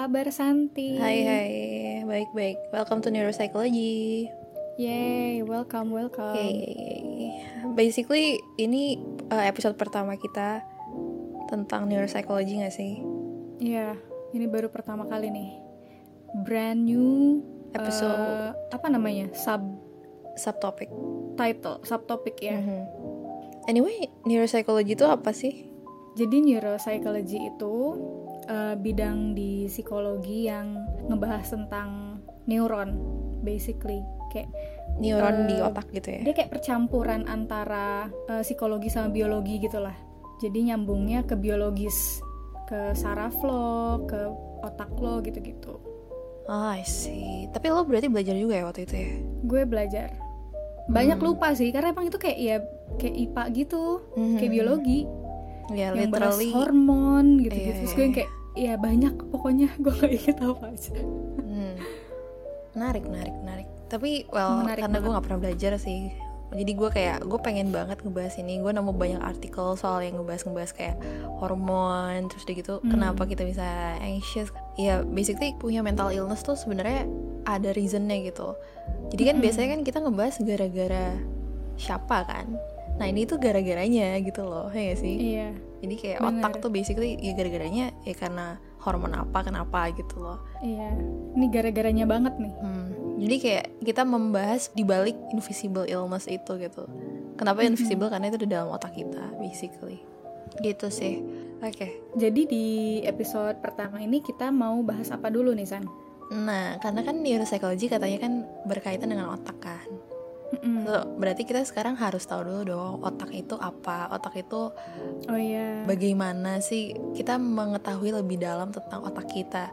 Kabar Santi? Hai hai, baik-baik. Welcome to Neuropsychology. Yay, welcome, welcome. Yay. Basically ini uh, episode pertama kita tentang neuropsychology gak sih? Iya, ini baru pertama kali nih. Brand new Episode. eh, apa namanya? Sub Subtopic. title, subtopik ya. Mhm. Anyway, neuropsychology itu apa sih? Jadi neuropsychology itu eh, bidang di psikologi yang ngebahas tentang neuron, basically kayak Neuron Eh, di otak gitu ya? dia kayak percampuran antara eh, psikologi sama biologi gitulah. Jadi nyambungnya ke biologis, ke saraf lo, ke otak lo gitu-gitu. Ah, I see. Tapi lo berarti belajar juga ya waktu itu ya? Gue belajar. Banyak Hmm. lupa sih karena emang itu kayak ya kayak IPA gitu, Mhm. kayak biologi Ya, yang bahas literally. hormon gitu-gitu. Iya, Terus iya, gue yang iya. kayak ya banyak pokoknya gue gak inget apa aja. Hmm. Menarik, menarik, menarik. Tapi, well, Menarik karena gue gak pernah belajar sih. Jadi gue kayak, gue pengen banget ngebahas ini. Gue nemu banyak artikel soal yang ngebahas-ngebahas kayak hormon, terus udah gitu, Hmm. kenapa kita bisa anxious. Ya, basically punya mental illness tuh sebenarnya ada reasonnya gitu. Jadi kan Mm-mm. biasanya kan kita ngebahas gara-gara siapa kan. Nah ini tuh gara-garanya gitu loh, ya gak sih? Iya. Jadi kayak Bener. otak tuh basically ya gara-garanya ya karena hormon apa kenapa gitu loh. Iya. Ini gara-garanya banget nih. Hmm, jadi kayak kita membahas di balik invisible illness itu gitu. Kenapa Mhm. invisible? Karena itu di dalam otak kita, basically. Gitu sih. Oke. Jadi di episode pertama ini kita mau bahas apa dulu nih San? Nah, karena kan neuropsychology katanya kan berkaitan dengan otak kan. Mm-mm. So, berarti kita sekarang harus tahu dulu dong otak itu apa, otak itu Oh iya. bagaimana sih kita mengetahui lebih dalam tentang otak kita.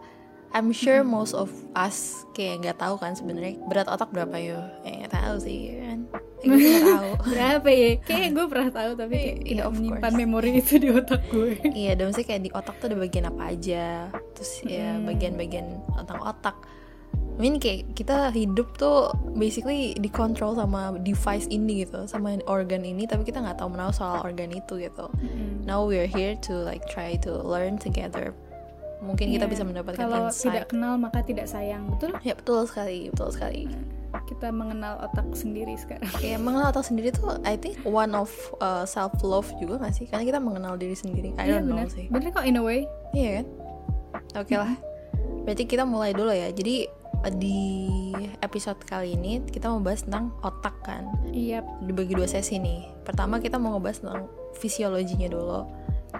I'm sure most of us kayak nggak tahu kan sebenarnya berat otak berapa yo? Eh nggak tahu sih kan. Eh, gue nggak tahu. Berapa ya? Kayak gue pernah tahu tapi kayak Iya, tidak of menyimpan course. memori itu di otak gue. Iya, dan maksudnya kayak di otak tuh ada bagian apa aja. Terus ya Hmm. bagian-bagian tentang otak. I mean kayak kita hidup tuh basically dikontrol sama device ini gitu, sama organ ini, tapi kita nggak tahu menahu soal organ itu gitu. Now we're here to like try to learn together. Mungkin kita Iya. bisa mendapatkan Kalau insight. tidak kenal maka tidak sayang, betul? Ya betul sekali, betul sekali. Kita mengenal otak sendiri sekarang. Kayak mengenal otak sendiri tuh, I think one of self love juga gak sih? Karena kita mengenal diri sendiri. I Iya don't know bener. sih. Bener kok in a way. Iya kan? Oke lah. Berarti kita mulai dulu ya. Jadi di episode kali ini kita mau bahas tentang otak kan. Iya. Dibagi dua sesi nih. Pertama kita mau ngebahas tentang fisiologinya dulu.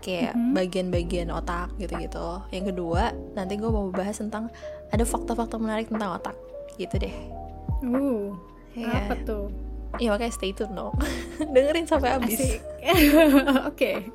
Kayak Mhm. bagian-bagian otak gitu-gitu. Yang kedua, nanti gue mau bahas tentang ada fakta-fakta menarik tentang otak. Gitu deh. Uh. Iya. Apa tuh? Iya makanya stay tune dong. Dengerin sampai habis. Oke.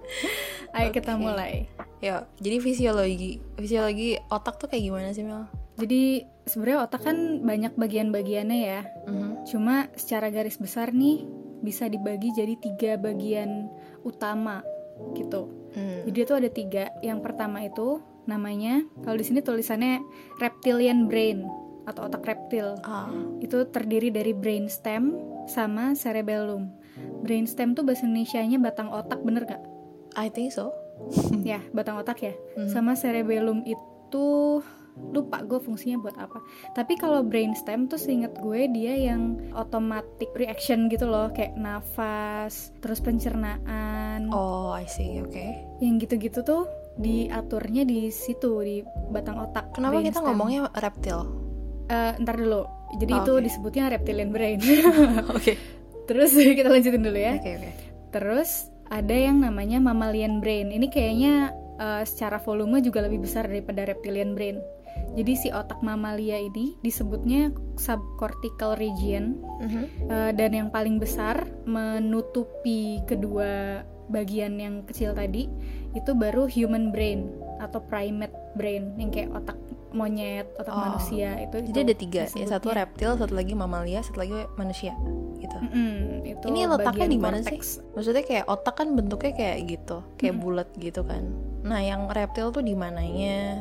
Ayo kita Oke. mulai. Ya, jadi fisiologi. Fisiologi otak tuh kayak gimana sih Mel? Jadi sebenarnya otak kan banyak bagian-bagiannya ya. Mhm. Cuma secara garis besar nih bisa dibagi jadi tiga bagian utama gitu. Hmm. Jadi itu ada tiga. Yang pertama itu namanya kalau di sini tulisannya reptilian brain atau otak reptil. Ah. Itu terdiri dari brainstem sama cerebellum. Brainstem tuh bahasa Indonesianya batang otak bener gak? I think so. ya batang otak ya. Mhm. Sama cerebellum itu lupa gue fungsinya buat apa. Tapi kalau brainstem tuh seinget gue dia yang automatic reaction gitu loh, kayak nafas, terus pencernaan. Oh, I see. Oke. Yang gitu-gitu tuh diaturnya di situ di batang otak. Kenapa kita brainstem. ngomongnya reptil? Eh, ntar dulu. Jadi Oh, itu oke. disebutnya reptilian brain. Oke. Terus kita lanjutin dulu ya. Oke, oke. Terus ada yang namanya mammalian brain. Ini kayaknya eh, secara volume juga lebih besar daripada reptilian brain. Jadi si otak mamalia ini disebutnya subcortical region Mhm. eh, dan yang paling besar menutupi kedua bagian yang kecil tadi itu baru human brain atau primate brain yang kayak otak monyet, otak Oh. manusia itu. Jadi itu ada tiga, ya satu reptil, satu lagi mamalia, satu lagi manusia, gitu. Mm-mm, itu Ini letaknya di mana sih? Maksudnya kayak otak kan bentuknya kayak gitu, kayak Mm-mm. bulat gitu kan. Nah, yang reptil tuh di mananya?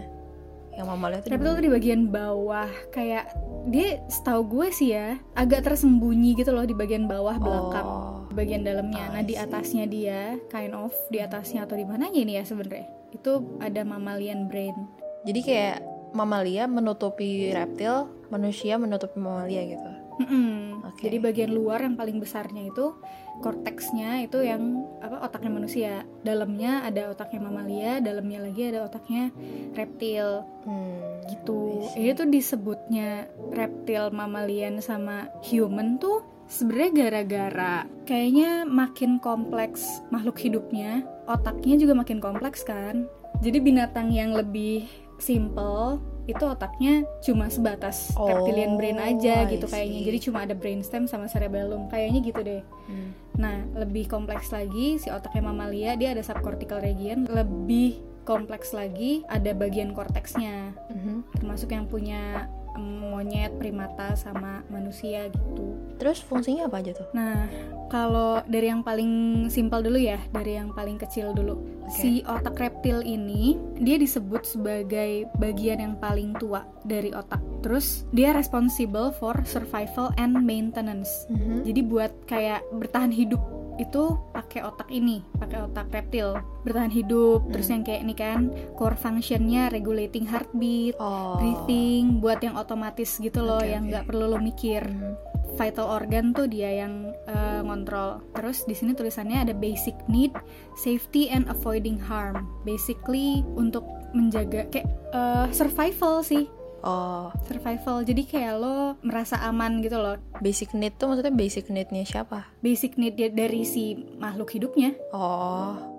Yang mamalia tuh di Reptil mana? tuh di bagian bawah kayak dia setahu gue sih ya agak tersembunyi gitu loh di bagian bawah belakang Oh. bagian dalamnya. Nah di atasnya dia kind of di atasnya atau di mananya ini ya sebenarnya itu ada mammalian brain. Jadi kayak mamalia menutupi reptil, manusia menutupi mamalia gitu. Mm-mm. Oke. Jadi bagian luar yang paling besarnya itu korteksnya itu yang apa otaknya manusia. Dalamnya ada otaknya mamalia, dalamnya lagi ada otaknya reptil Hmm, gitu. Ini tuh disebutnya reptil, mammalian sama human tuh sebenarnya gara-gara kayaknya makin kompleks makhluk hidupnya, otaknya juga makin kompleks kan. Jadi binatang yang lebih simple itu otaknya cuma sebatas Oh, reptilian brain aja I gitu kayaknya. Jadi cuma ada brainstem sama cerebellum. Kayaknya gitu deh. Hmm. Nah, lebih kompleks lagi si otaknya mamalia dia ada subcortical region, lebih kompleks lagi ada bagian korteksnya, Mhm. termasuk yang punya em, monyet, primata sama manusia gitu. Terus fungsinya apa aja tuh? Nah, kalau dari yang paling simpel dulu ya, dari yang paling kecil dulu. Oke. Si otak reptil ini dia disebut sebagai bagian yang paling tua dari otak. Terus dia responsible for survival and maintenance. Mhm. Jadi buat kayak bertahan hidup itu pakai otak ini, pakai otak reptil. Bertahan hidup, terus Hmm. yang kayak ini kan core functionnya regulating heartbeat, Oh. breathing, buat yang otomatis gitu loh, Oke, yang nggak perlu lo mikir. Mhm. Vital organ tuh dia yang eh, ngontrol. Terus di sini tulisannya ada basic need, safety and avoiding harm. Basically untuk menjaga kayak eh, survival sih, Oh, survival. Jadi kayak lo merasa aman gitu loh. basic need tuh maksudnya basic need-nya siapa? Basic need dia- dari si makhluk hidupnya. Oh.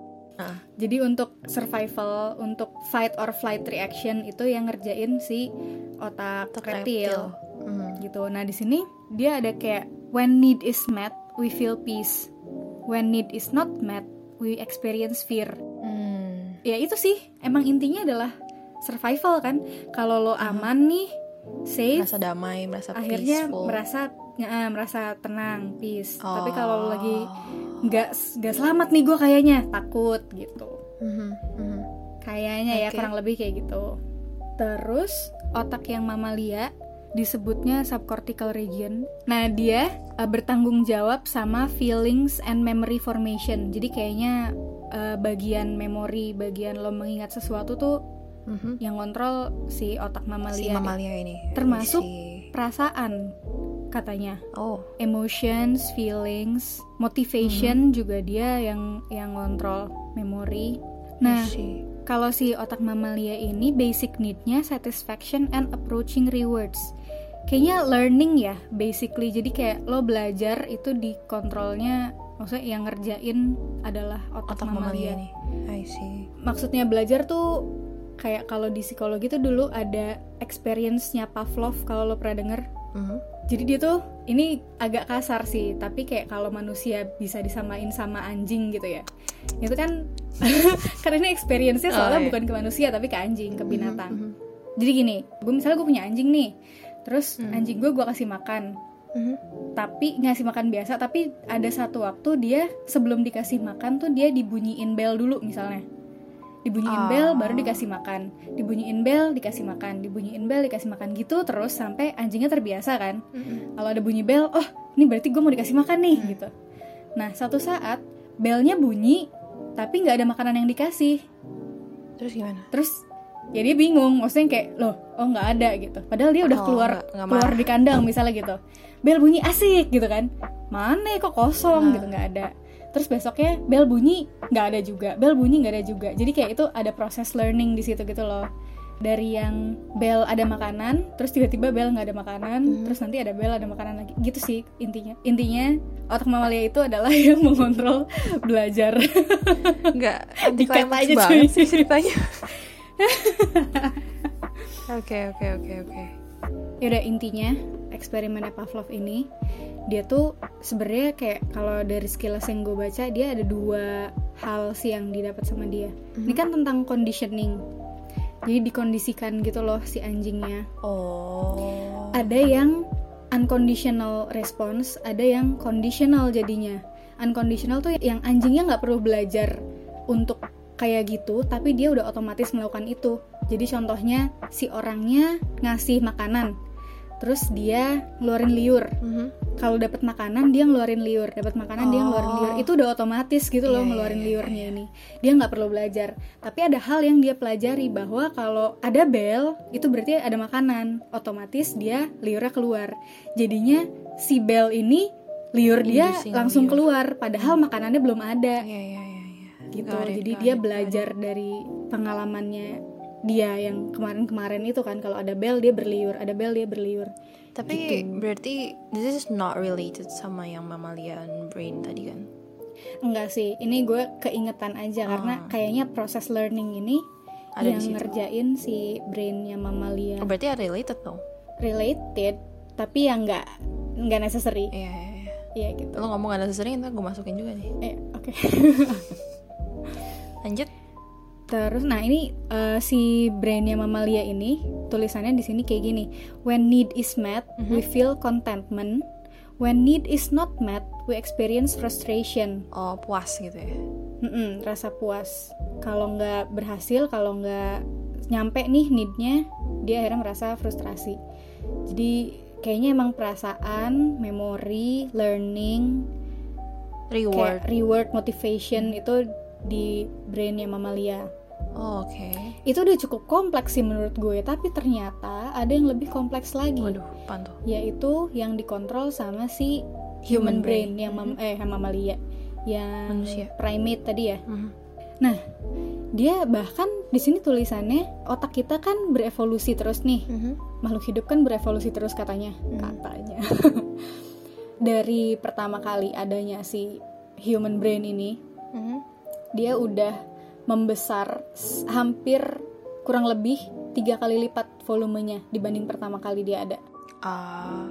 Nah, Jadi untuk survival, untuk fight or flight reaction itu yang ngerjain si otak, otak reptil, Mhm. gitu. Nah di sini dia ada kayak when need is met, we feel peace. When need is not met, we experience fear. Hmm. Ya itu sih, emang intinya adalah survival kan. Kalau lo aman nih, safe, Merasa damai, merasa akhirnya peaceful. merasa ya, merasa tenang, peace. Oh. Tapi kalau lo lagi nggak nggak selamat nih gue kayaknya takut gitu. Mhm, mhm. Kayaknya ya Oke. kurang lebih kayak gitu. Terus otak yang mamalia disebutnya subcortical region. Nah, dia uh, bertanggung jawab sama feelings and memory formation. Jadi kayaknya uh, bagian memori, bagian lo mengingat sesuatu tuh Mhm. yang kontrol si otak Si mamalia. mamalia ini. Termasuk Si- perasaan katanya. Oh. Emotions, feelings, motivation juga dia yang yang ngontrol memori. Nah, kalau si otak mamalia ini basic need-nya satisfaction and approaching rewards. Kayaknya learning ya, basically. Jadi kayak lo belajar itu dikontrolnya, maksudnya yang ngerjain adalah otak, otak mamalia mamalia. nih. I see. Maksudnya belajar tuh kayak kalau di psikologi tuh dulu ada experience-nya Pavlov kalau lo pernah denger. Mhm. Jadi dia tuh ini agak kasar sih, tapi kayak kalau manusia bisa disamain sama anjing gitu ya. Itu kan karena ini experience-nya Oh, soalnya iya. bukan ke manusia tapi ke anjing, ke binatang. Mhm, Jadi gini, gue misalnya gue punya anjing nih. Terus Hmm. anjing gue gue kasih makan. mhm. Tapi ngasih makan biasa, tapi ada satu waktu dia sebelum dikasih makan tuh dia dibunyiin bel dulu misalnya. Dibunyiin bel baru dikasih makan. Dibunyiin bel dikasih makan, dibunyiin bel dikasih makan gitu terus sampai anjingnya terbiasa kan Mhm. kalau ada bunyi bel, oh ini berarti gue mau dikasih makan nih Hmm. gitu. Nah satu saat belnya bunyi tapi nggak ada makanan yang dikasih. Terus gimana? Terus ya dia bingung, maksudnya kayak loh oh nggak ada gitu. Padahal dia udah Oh, keluar nggak- nggak keluar marah. di kandang misalnya gitu. Bel bunyi asik gitu kan. Mana ya, kok kosong Nah. gitu nggak ada. Terus besoknya bel bunyi nggak ada juga, bel bunyi nggak ada juga. Jadi kayak itu ada proses learning di situ gitu loh. Dari yang bel ada makanan, terus tiba-tiba bel nggak ada makanan, Mhm. terus nanti ada bel ada makanan lagi. Gitu sih intinya. Intinya otak mamalia itu adalah yang mengontrol belajar. Enggak, Dikat anti aja, banget sih ceritanya. Oke, oke, oke, oke. Yaudah intinya eksperimennya Pavlov ini dia tuh sebenarnya kayak kalau dari sekilas yang gue baca dia ada dua hal sih yang didapat sama dia. Ini kan tentang conditioning. Jadi dikondisikan gitu loh si anjingnya. Oh. Ada yang unconditional response, ada yang conditional jadinya. Unconditional tuh yang anjingnya nggak perlu belajar untuk kayak gitu, tapi dia udah otomatis melakukan itu. Jadi contohnya si orangnya ngasih makanan, terus dia ngeluarin liur. Mhm. kalau dapat makanan dia ngeluarin liur dapat makanan dia ngeluarin liur Oh. itu udah otomatis gitu loh Iya, iya, ngeluarin iya, liurnya ini dia nggak perlu belajar tapi ada hal yang dia pelajari bahwa kalau ada bel itu berarti ada makanan otomatis dia liurnya keluar jadinya si bel ini liur dia Inducing langsung liur. keluar padahal makanannya belum ada Iya iya iya. Gitu Got it, jadi got dia it, belajar dari pengalamannya dia yang kemarin-kemarin itu kan kalau ada bel dia berliur ada bel dia berliur. Tapi gitu. berarti this is not related sama yang mammalian brain tadi kan? enggak sih ini gue keingetan aja karena kayaknya proses learning ini Ah. Ada yang ngerjain si brainnya mamalia Oh, berarti related dong? related tapi yang nggak nggak necessary Iya iya iya. iya gitu Lo ngomong gak necessary, ntar gue masukin juga nih. eh oke Lanjut. Terus, nah ini eh, si brainnya mamalia ini tulisannya di sini kayak gini. When need is met, we feel contentment. When need is not met, we experience frustration. Oh puas gitu ya? Mm-mm, rasa puas. Kalau nggak berhasil, kalau nggak nyampe nih neednya, dia akhirnya merasa frustrasi. Jadi kayaknya emang perasaan, memori, learning, Reward. kayak reward, motivation itu di brainnya mamalia. Oh, Oke. itu udah cukup kompleks sih menurut gue tapi ternyata ada yang lebih kompleks lagi Waduh, apaan tuh? yaitu yang dikontrol sama si Human human, brain, yang mam eh mamalia yang Manusia. primate tadi ya Mhm. nah dia bahkan di sini tulisannya otak kita kan berevolusi terus nih Mhm. makhluk hidup kan berevolusi terus katanya katanya dari pertama kali adanya si human brain ini Mhm. Dia udah membesar hampir kurang lebih tiga kali lipat volumenya dibanding pertama kali dia ada Ah,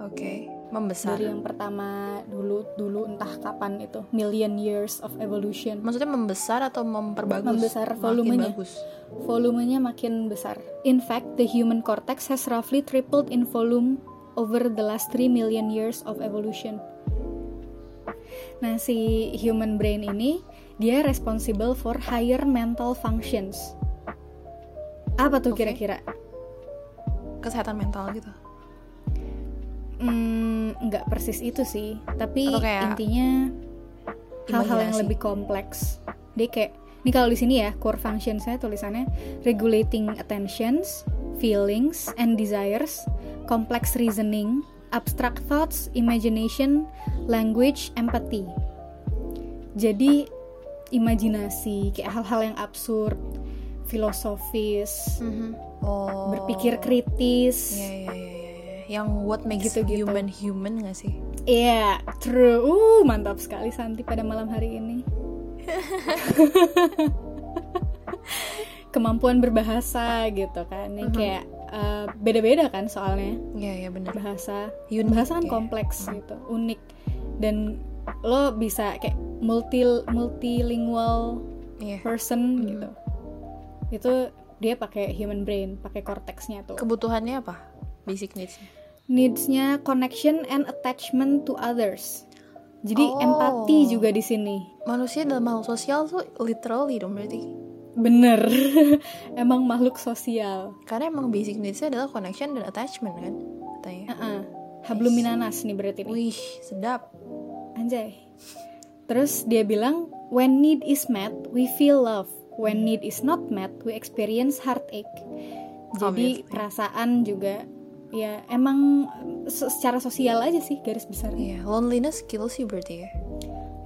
oke. Membesar. dari yang pertama dulu dulu entah kapan itu million years of evolution Maksudnya membesar atau memperbagus? Membesar Makin volumenya. bagus. volumenya makin besar in fact the human cortex has roughly tripled in volume over the last 3 million years of evolution nah si human brain ini dia responsible for higher mental functions apa tuh kira-kira Kesehatan mental gitu. Hmm, nggak persis itu sih, tapi intinya hal-hal yang lebih kompleks. Dia kayak ini kalau di sini ya core function saya tulisannya regulating attentions, feelings and desires, complex reasoning, abstract thoughts, imagination, language, empathy. Jadi imajinasi kayak hal-hal yang absurd, filosofis, Oh. berpikir kritis. Iya, iya, iya, iya. Yang what makes Gitu-gitu. human human gak sih? Iya, true. Uh, mantap sekali Santi pada malam hari ini. Kemampuan berbahasa gitu kan. Yang kayak eh, beda-beda kan soalnya Iya, iya benar. bahasa. Unik bahasa kan kompleks gitu, unik. Dan lo bisa kayak multi multilingual Iya. person gitu. Itu dia pakai human brain, pakai cortexnya tuh. Kebutuhannya apa? Basic needs. needs-nya connection and attachment to others. Jadi Oh. empati juga di sini. Manusia dalam makhluk sosial tuh literally dong berarti. Bener, emang makhluk sosial. Karena emang basic needs-nya adalah connection dan attachment kan katanya. Heeh. Hablum minanas nih berarti nih. Wih, sedap. Anjay. Terus dia bilang, when need is met, we feel love. When need is not met, we experience heartache. Jadi Obviously. perasaan juga ya emang se- secara sosial aja sih garis besarnya. Iya, loneliness kills you berarti ya.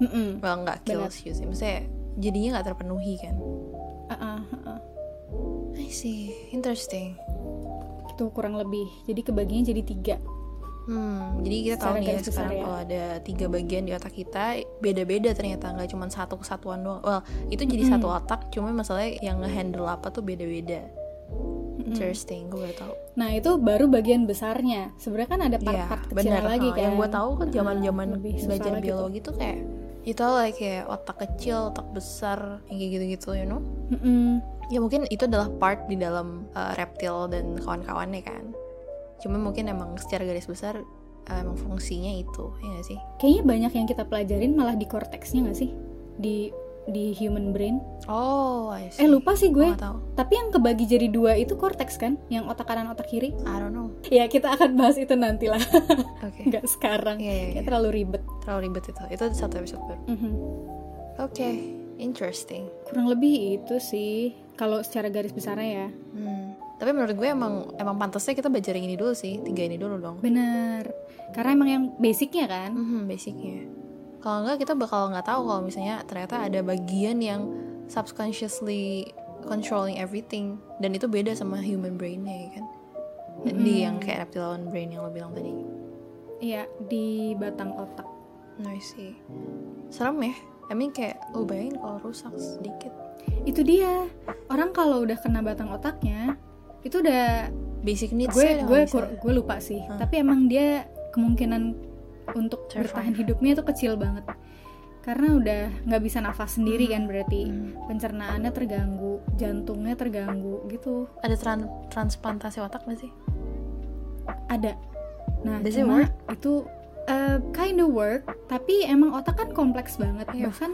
Mm-mm. Well, nggak kills you sih. Maksudnya jadinya nggak terpenuhi kan. Uh-uh, uh-uh. I see. Interesting. Itu kurang lebih. Jadi kebagiannya jadi tiga. Hmm, jadi kita tahu nih ya sekarang ya. kalau ada tiga bagian di otak kita beda-beda ternyata nggak cuma satu kesatuan doang. Well, itu jadi satu otak, cuma masalahnya yang ngehandle apa tuh beda-beda. Interesting, gue baru tahu. Nah itu baru bagian besarnya. Sebenarnya kan ada Iya, part-part kecil bener. lagi kan. Yang gue tahu kan Nah, zaman-zaman susah belajar biologi tuh kayak itu like kayak otak kecil, otak besar, yang kayak gitu-gitu, you know? Mm-mm. Ya mungkin itu adalah part di dalam uh, reptil dan kawan-kawannya kan. Cuma mungkin emang secara garis besar uh, emang fungsinya itu, ya gak sih? Kayaknya banyak yang kita pelajarin malah di korteksnya nggak sih? Di di human brain. Oh, I Eh see. lupa sih gue. Tahu. Tapi yang kebagi jadi dua itu cortex kan, yang otak kanan otak kiri. I don't know. Ya kita akan bahas itu nanti lah, Oke. nggak sekarang. Iya, iya, Kayak iya. terlalu ribet. Terlalu ribet itu. Itu satu episode baru. Mhm. Oke, interesting. Kurang lebih itu sih kalau secara garis besarnya ya. Hmm. Tapi menurut gue emang emang pantasnya kita belajar yang ini dulu sih, tiga ini dulu dong. Bener. Karena emang yang basicnya kan. Mhm, basicnya. Kalau enggak kita bakal nggak tahu kalau misalnya ternyata ada bagian yang subconsciously controlling everything dan itu beda sama human brainnya ya kan. Di yang kayak reptilian brain yang lo bilang tadi. Iya di batang otak. I see. Serem ya. I mean kayak lo bayangin kalau rusak sedikit. Itu dia. Orang kalau udah kena batang otaknya itu udah Basic needs gue ya gue nggak gue lupa sih. Tapi emang dia kemungkinan untuk bertahan hidupnya itu kecil banget. Karena udah nggak bisa nafas sendiri kan berarti Hmm. pencernaannya terganggu, jantungnya terganggu gitu. Ada tran- transplantasi otak gak sih? Ada. Nah, Does it cuma work? itu uh, kind of work, tapi emang otak kan kompleks banget. Yeah, Bahkan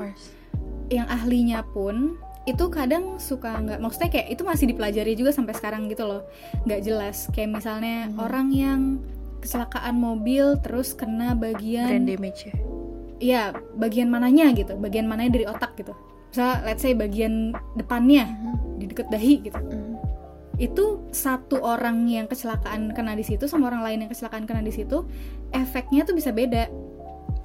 yang ahlinya pun itu kadang suka nggak maksudnya kayak itu masih dipelajari juga sampai sekarang gitu loh nggak jelas kayak misalnya Mhm. orang yang kecelakaan mobil terus kena Brain bagian damage ya. ya bagian mananya gitu bagian mananya dari otak gitu misal let's say bagian depannya Mhm. di deket dahi gitu Mhm. itu satu orang yang kecelakaan kena di situ sama orang lain yang kecelakaan kena di situ efeknya tuh bisa beda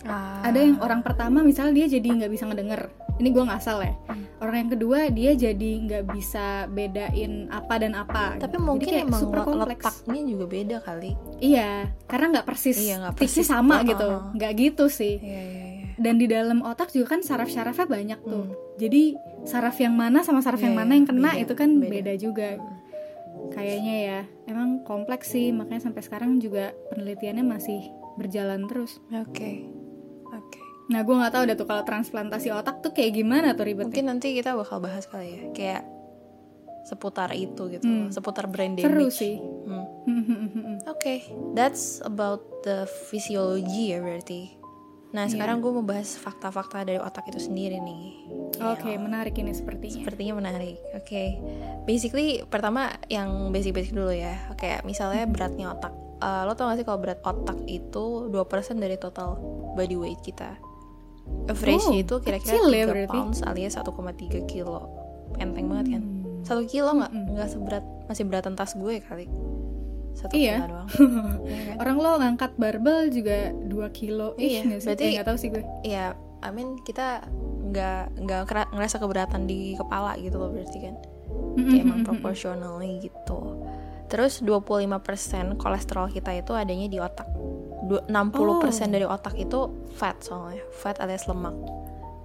Ah. ada yang orang pertama misalnya dia jadi nggak bisa ngedenger ini gue ngasal ya Hmm. orang yang kedua dia jadi nggak bisa bedain apa dan apa Tapi gitu. Jadi mungkin kayak emang super le- kompleks letaknya juga beda kali. iya karena nggak persis Iya, titiknya persis. sama Uh-uh. gitu nggak gitu sih Iya iya iya. dan di dalam otak juga kan saraf-sarafnya banyak tuh Hmm. jadi saraf yang mana sama saraf Iya, yang mana iya, yang kena beda, itu kan beda. beda, juga kayaknya ya emang kompleks sih makanya sampai sekarang juga penelitiannya masih berjalan terus Oke. Oke. Nah gue nggak tahu deh tuh kalau transplantasi otak tuh kayak gimana tuh ribetnya Mungkin nanti kita bakal bahas kali ya, kayak seputar itu gitu, Hmm. seputar brain seru damage. sih Hmm. Oke, that's about the physiology ya berarti. Nah Iya. sekarang gue mau bahas fakta-fakta dari otak itu sendiri nih. Oke, menarik ini sepertinya. Sepertinya menarik. Oke, basically pertama yang basic-basic dulu ya. Kayak misalnya beratnya otak. Eh, lo tau gak sih kalau berat otak itu 2% dari total body weight kita. Average Oh, itu kira-kira kecil 3 ya berarti. pounds alias 1,3 kilo. Enteng banget kan? Hmm. Satu kilo nggak Mm-mm. nggak seberat masih beratan tas gue kali. Satu Iya. kilo doang. Iya kan? Orang lo ngangkat barbel juga 2 kilo Iya, nggak sih? berarti- Eh, nggak tahu sih gue. Iya, I mean kita nggak nggak ngerasa keberatan di kepala gitu loh berarti kan. Kayak emang proportionally gitu. Terus 25% kolesterol kita itu adanya di otak. Du- 60% Oh. dari otak itu fat soalnya, fat alias lemak.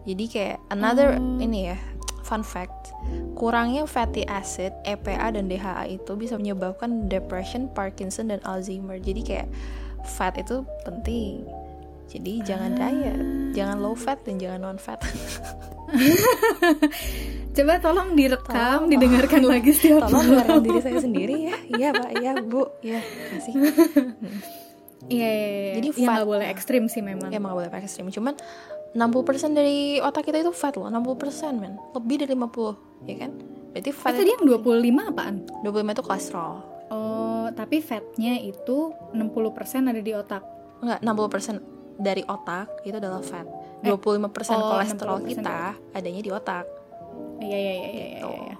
Jadi kayak another Oh. ini ya, fun fact, kurangnya fatty acid, EPA dan DHA itu bisa menyebabkan depression, Parkinson dan Alzheimer. Jadi kayak fat itu penting. Jadi jangan diet, jangan low fat dan jangan non fat. Coba tolong direkam, Tolong. didengarkan lagi setiap Tolong dengarkan diri saya sendiri ya. Iya pak, iya bu, iya kasih. Iya, iya, iya. Jadi ya fat. nggak boleh ekstrim sih memang. Ya emang gak boleh pakai ekstrim. Cuman 60% dari otak kita itu fat loh, 60% men. Lebih dari 50, ya kan? Berarti fat Eh, tadi yang 25 apaan? 25 itu kolesterol. Oh, tapi fatnya itu 60% ada di otak. Enggak, 60% dari otak itu adalah fat. Eh, 25% oh, kolesterol 60% kita adanya di otak. Iya, iya, iya, iya, Gitu. iya. iya.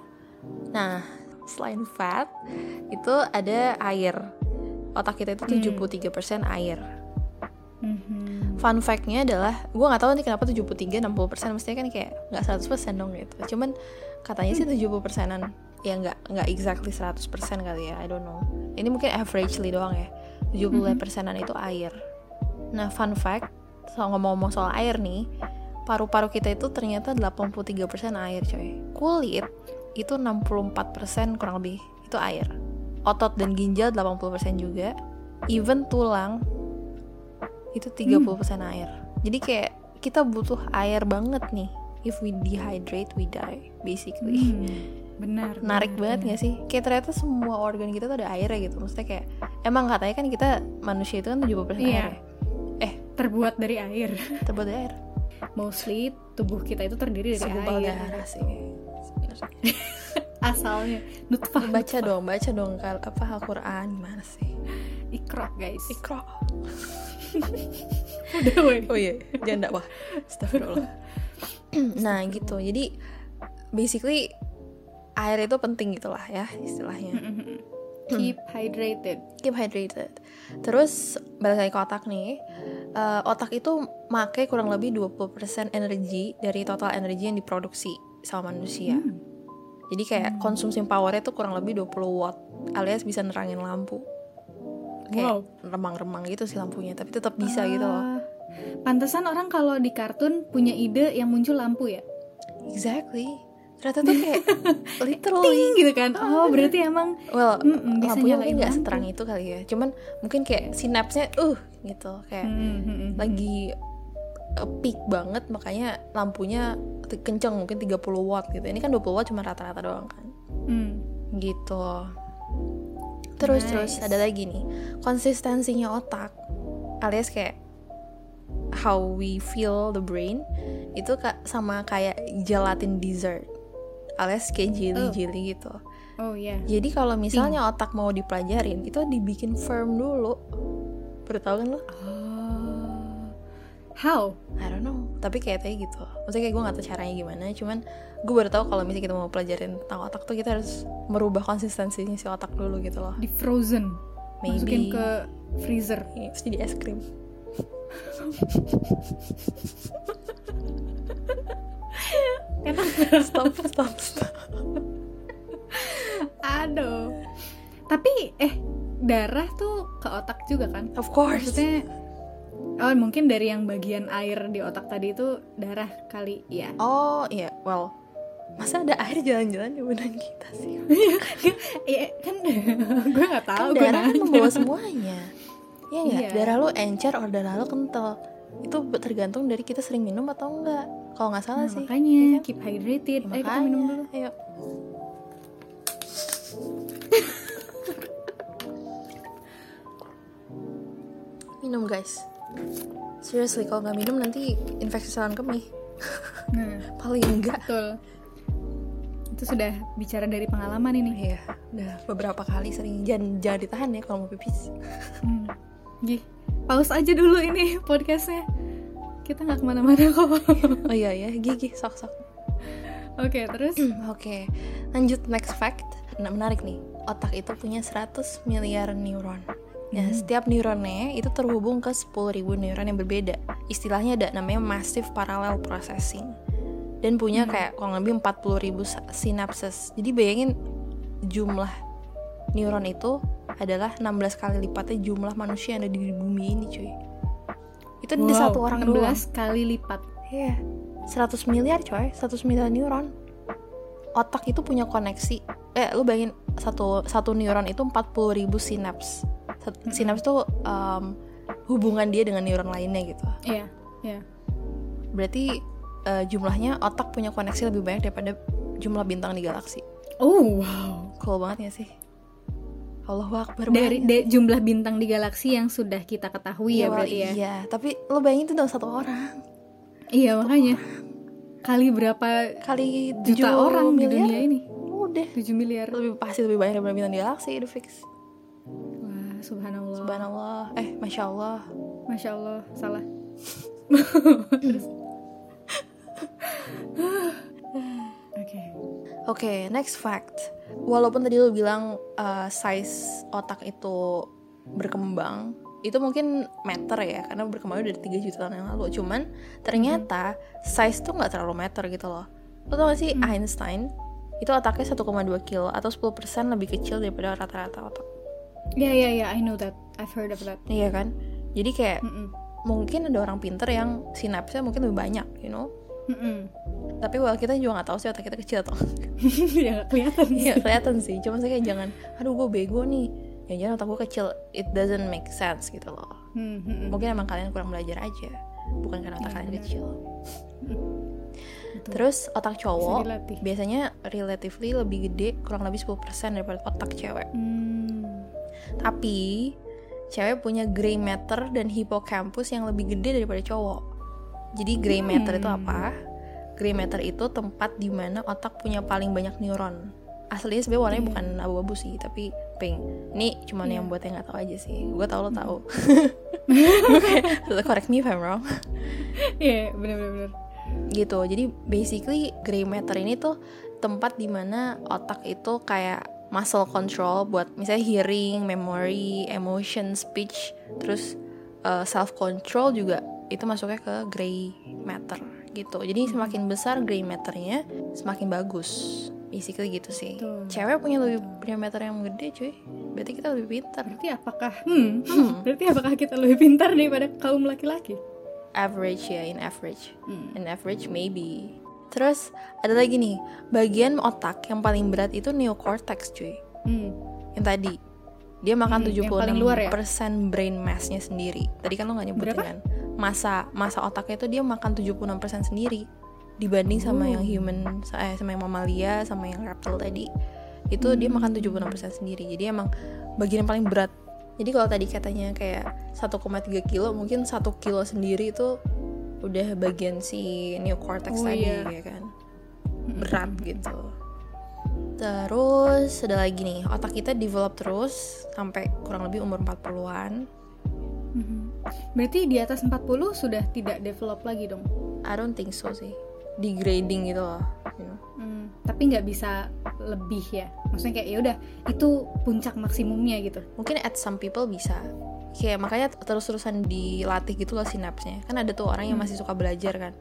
Nah, selain fat, itu ada air. Otak kita itu Hmm. 73% air. Mhm. Fun fact-nya adalah, gue nggak tahu nih kenapa 73, 60% mestinya kan kayak nggak 100% dong gitu. Cuman katanya sih 70 persenan. Ya nggak nggak exactly 100% kali ya, I don't know. Ini mungkin averagely doang ya. 70 persenan itu air. Nah, fun fact, soal ngomong-ngomong soal air nih, paru-paru kita itu ternyata 83% air coy. Kulit itu 64% kurang lebih itu air. Otot dan ginjal 80% juga. Even tulang itu 30% air. Jadi kayak kita butuh air banget nih. If we dehydrate, we die basically. Hmm, benar. Menarik benar, banget gak sih? Kayak ternyata semua organ kita tuh ada airnya gitu. Maksudnya kayak emang katanya kan kita manusia itu kan 70% Iya. air ya. Eh, Terbuat dari air. terbuat dari air. mostly tubuh kita itu terdiri dari segumpal air darah sih. asalnya. Nutfah baca dong baca dong kal apa Al-Quran gimana sih? Ikro guys. Udah weh oh iya jangan dakwah Astagfirullah. Nah gitu. Jadi basically air itu penting gitulah ya istilahnya. Keep hydrated. Keep hydrated. Terus balik lagi ke otak nih eh, otak itu make kurang lebih 20% energi dari total energi yang diproduksi sama manusia jadi kayak konsumsi powernya tuh kurang lebih 20 watt alias bisa nerangin lampu. Kayak remang-remang gitu sih lampunya tapi tetap bisa gitu loh. Ah, pantesan orang kalau di kartun punya ide yang muncul lampu ya? Exactly. Ternyata tuh kayak literally. Ting gitu kan? Oh berarti emang well Mm-mm, bisa lampunya mungkin nggak seterang itu kali ya. Cuman mungkin kayak sinapsnya uh gitu. Kayak Hmm, hmm, lagi uh, peak banget makanya lampunya kenceng mungkin 30 watt gitu. Ini kan 20 watt cuma rata-rata doang kan? Hmm. gitu. Terus Nice. terus ada lagi nih konsistensinya otak alias kayak how we feel the brain itu sama kayak gelatin dessert alias kayak jelly jelly gitu. Oh ya jadi kalau misalnya otak mau dipelajarin itu dibikin firm dulu. Baru tau kan lo oh how? I don't know. Tapi kayak tadi gitu. Maksudnya kayak gue gak tau caranya gimana cuman gue baru tahu kalau misalnya kita mau pelajarin tentang otak tuh kita harus merubah konsistensinya si otak dulu gitu loh. Di frozen. Masukin Maybe. ke freezer. Iya, terus jadi es krim. Enak. Stop stop stop. Aduh. Tapi eh darah tuh ke otak juga kan? Of course. Maksudnya oh mungkin dari yang bagian air di otak tadi itu darah kali ya oh iya well masa ada air jalan-jalan di badan kita sih? Iya kan gue nggak tahu kan gue darah kan membawa semuanya. Ya nggak? Iya. darah lu encer or darah lu kental. Itu tergantung dari kita sering minum atau enggak kalau nggak salah Nah, sih. makanya Iya kan? keep hydrated. Ya, ayo kita minum dulu. ayo. Minum guys seriously kalau nggak minum nanti infeksi saluran kemih. Nah paling enggak. Betul. Itu sudah bicara dari pengalaman ini. Iya udah beberapa kali sering jangan jangan ditahan ya kalau mau pipis. Hmm. Gih, pause aja dulu ini podcastnya. Kita nggak ke mana-mana kok. Oh iya ya gigi sok sok oke terus? Oke, lanjut next fact. Nah, menarik nih. Otak itu punya 100 miliar neuron. Nah, setiap neuronnya itu terhubung ke 10.000 neuron yang berbeda. Istilahnya ada namanya massive parallel processing. Dan punya kayak kurang lebih 40.000 sa- synapses. Jadi bayangin jumlah neuron itu adalah 16 kali lipatnya jumlah manusia yang ada di bumi ini, cuy. Itu di Wow, satu orang 16 doang. kali lipat Iya, 100 miliar coy, 100 miliar neuron. Otak itu punya koneksi. Eh, lu bayangin satu satu neuron itu 40 ribu sinaps. Sinaps itu um, hubungan dia dengan neuron lainnya gitu. iya iya Berarti eh, jumlahnya otak punya koneksi lebih banyak daripada jumlah bintang di galaksi. oh wow Cool banget ya sih? Allahu Akbar dari de- jumlah bintang di galaksi yang sudah kita ketahui ya well, berarti ya Iya, tapi lu bayangin itu dalam satu orang. iya makanya kali berapa Kali juta 7 orang di miliar, dunia ini Udah. 7 miliar Lebih pasti lebih banyak daripada bintang di galaksi, udah fix. Subhanallah Subhanallah. Eh, Masya Allah. masya Allah salah oke Oke, next fact. Walaupun tadi lu bilang uh, size otak itu berkembang, itu mungkin meter ya, karena berkembang dari 3 juta tahun yang lalu. Cuman ternyata size tuh nggak terlalu meter gitu loh. Lo tau gak sih Einstein itu otaknya 1,2 kilo atau 10% lebih kecil daripada rata-rata otak. Ya ya ya I know that I've heard of that Iya kan? Jadi kayak Mm-mm. mungkin ada orang pinter yang sinapsnya mungkin lebih banyak, you know. Mm-mm. Tapi well kita juga nggak tahu sih otak kita kecil atau ya kelihatan sih. Iya kelihatan sih, cuma saya kayak jangan, aduh gue bego nih, ya jangan otak gue kecil, it doesn't make sense gitu loh. Hmm, hmm, hmm. Mungkin emang kalian kurang belajar aja, bukan karena otak Iya, kalian benar. kecil. Betul. Terus otak cowok biasanya relatively lebih gede, kurang lebih 10% daripada otak cewek. Hmm. Tapi cewek punya gray matter dan hippocampus yang lebih gede daripada cowok. Jadi gray matter itu Hmm. apa? Gray matter itu tempat di mana otak punya paling banyak neuron. Aslinya sebenarnya warnanya Iya. bukan abu-abu sih, tapi pink. Ini cuman Iya. yang buat yang nggak tahu aja sih. Gue tau lo tahu. Gue kayak correct me if I'm wrong. Iya, bener-bener. Gitu jadi basically gray matter ini tuh tempat di mana otak itu kayak muscle control buat misalnya hearing, memory, emotion, speech, terus self control juga itu masuknya ke gray matter gitu. Jadi semakin besar gray matternya semakin bagus. Basically gitu sih. Betul. Cewek punya lebih gray matter yang gede cuy. Berarti kita lebih pintar. Berarti apakah hmm, berarti apakah kita lebih pintar daripada kaum laki-laki? Average ya, in average. Hmm. In average maybe. Terus ada lagi nih, bagian otak yang paling berat itu neocortex cuy. Hmm. Yang tadi dia makan Hmm, yang 76% paling luar ya? brain mass-nya sendiri. Tadi kan lo gak nyebutin Berapa? kan. Masa masa otaknya itu dia makan 76% sendiri dibanding sama Oh. yang human eh, sama yang mamalia sama yang reptil tadi. Itu dia Hmm. makan 76% sendiri. Jadi emang bagian yang paling berat. Jadi kalau tadi katanya kayak 1,3 kilo, mungkin 1 kilo sendiri itu udah bagian si neocortex Oh, tadi iya. ya kan. Berat gitu. Terus ada lagi nih, otak kita develop terus sampai kurang lebih umur 40-an. Mhm. Berarti di atas 40 sudah tidak develop lagi dong. I don't think so sih. Degrading gitu loh. you know. Hmm, tapi nggak bisa lebih ya. Maksudnya kayak ya udah itu puncak maksimumnya gitu. Mungkin at some people bisa. Kayak makanya terus-terusan dilatih gitu loh sinapsnya. Kan ada tuh orang yang masih suka belajar kan.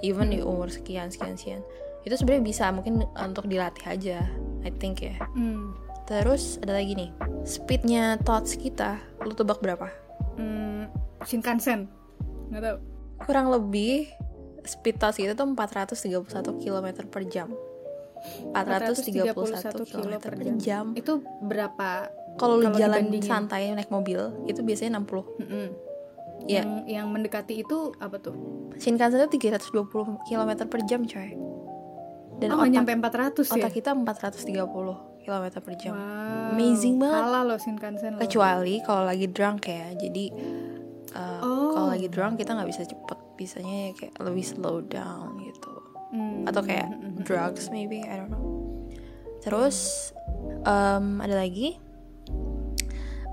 Even di umur sekian sekian sekian. Itu sebenarnya bisa mungkin untuk dilatih aja. I think ya. Hmm. Terus ada lagi nih. Speednya thoughts kita, lu tebak berapa? Hmm, Shinkansen. Nggak tahu. kurang lebih speed thoughts kita tuh 431 km per jam 431 km per jam Itu berapa? kalau lu jalan dibandingin. santai naik mobil itu biasanya 60 Mm-mm. ya Yang yang mendekati itu apa tuh? Shinkansen itu 320 km per jam coy dan oh, otak, nyampe 400 ya? otak kita 430 km per jam Wow. Amazing banget. Kalah loh Shinkansen loh. kecuali kalau lagi drunk ya jadi uh, Oh. kalau lagi drunk kita nggak bisa cepet bisanya kayak lebih slow down gitu. Hmm. atau kayak drugs maybe I don't know. Terus um, ada lagi.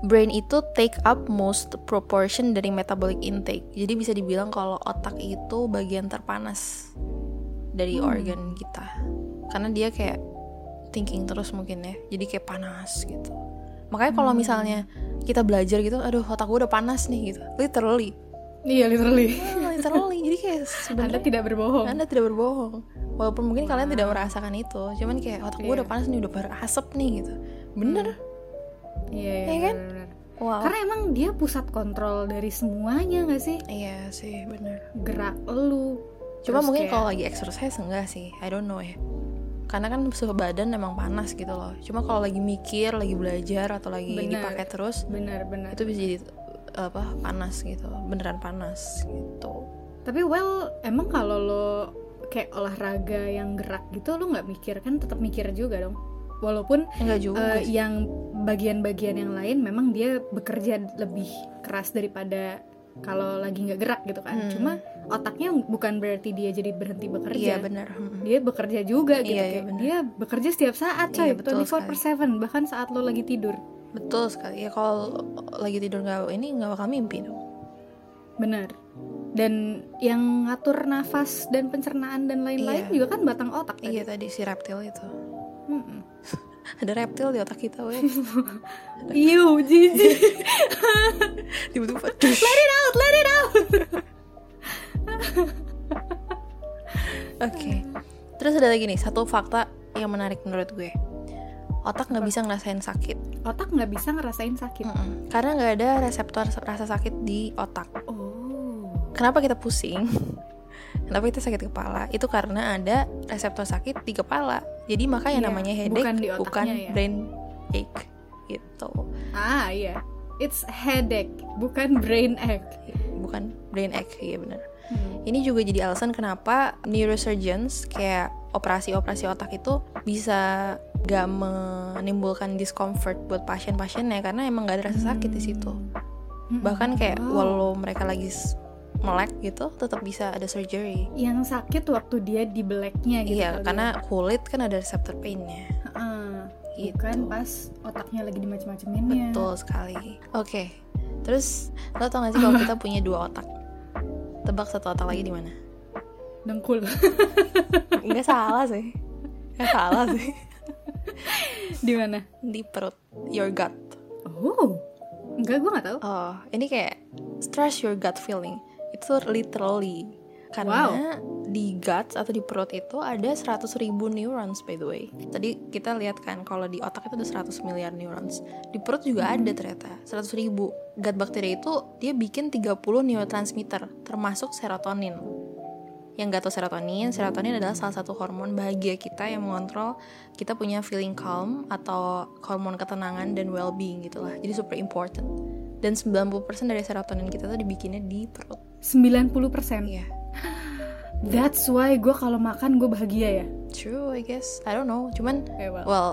Brain itu take up most proportion dari metabolic intake. Jadi bisa dibilang kalau otak itu bagian terpanas dari organ kita. Karena dia kayak thinking terus mungkin ya. Jadi kayak panas gitu. Makanya kalau misalnya kita belajar gitu aduh otak gue udah panas nih gitu. Literally Iya literally. literally jadi kayak Anda sebenarnya tidak berbohong. anda tidak berbohong walaupun mungkin kalian tidak merasakan itu cuman kayak otak gue Iya. udah panas nih udah berasap nih gitu bener Iya, iya, Ya kan? benar-benar. wow Karena emang dia pusat kontrol dari semuanya nggak sih? iya sih bener Gerak lu. cuma Terus mungkin kayak- kalau lagi exercise enggak sih I don't know ya karena kan suhu badan emang panas gitu loh cuma kalau lagi mikir lagi belajar atau lagi Bener. dipakai terus benar-benar. itu bisa jadi apa panas gitu beneran panas gitu Tapi well, emang kalau lo kayak olahraga yang gerak gitu lo nggak mikir kan tetap mikir juga dong. Walaupun enggak juga eh, yang bagian-bagian yang lain memang dia bekerja lebih keras daripada kalau lagi nggak gerak gitu kan. Hmm. Cuma otaknya bukan berarti dia jadi berhenti bekerja. iya bener Mm-mm. Dia bekerja juga gitu Iya, iya, bener. dia bekerja setiap saat coy, Iya, betul 24/7 bahkan saat lo lagi tidur. Betul sekali ya kalau lagi tidur nggak ini nggak bakal mimpi dong Benar. Dan yang ngatur nafas dan pencernaan dan lain-lain Iya. juga kan batang otak tadi. iya tadi si reptil itu Mm-mm. ada reptil di otak kita weh Iu, jijik. tiba-tiba let it out, let it out. Oke. Terus ada lagi nih satu fakta yang menarik menurut gue. Otak nggak bisa ngerasain sakit, Otak nggak bisa ngerasain sakit. Mm-mm. karena nggak ada reseptor rasa sakit di otak. Oh. Kenapa kita pusing? Kenapa kita sakit kepala? Itu karena ada reseptor sakit di kepala. Jadi makanya Iya, namanya headache bukan di bukan ya. brain ache gitu. Ah, iya. It's headache, bukan brain ache. Bukan brain ache, iya benar. Hmm. Ini juga jadi alasan kenapa neurosurgeons kayak operasi-operasi otak itu bisa gak menimbulkan discomfort buat pasien-pasiennya karena emang gak ada rasa sakit di situ. Bahkan kayak Wow. walau mereka lagi melek gitu tetap bisa ada surgery. Yang sakit waktu dia di blacknya gitu iya kali karena kulit kan ada reseptor painnya. Ya. Heeh. gitu. Bukan pas otaknya lagi dimacem-maceminnya. Betul sekali. Oke terus lo tau gak sih kalau kita punya dua otak? Tebak satu otak lagi di mana? Dengkul. Nggak salah sih. Nggak salah sih di mana? Di perut your gut. Oh enggak gue nggak tahu. Oh ini kayak stress your gut feeling. Itu literally. Karena di guts atau di perut itu ada 100 ribu neurons by the way. Tadi kita lihat kan kalau di otak itu ada 100 miliar neurons. Di perut juga ada ternyata 100 ribu. Gut bakteri itu dia bikin 30 neurotransmitter termasuk serotonin yang gak tau serotonin, serotonin adalah salah satu hormon bahagia kita yang mengontrol kita punya feeling calm atau hormon ketenangan dan well-being gitu lah. Jadi super important. Dan 90% dari serotonin kita tuh dibikinnya di perut. 90% Iya. That's why gue kalau makan gue bahagia ya True, I guess. I don't know. Cuman, Eh, well. well,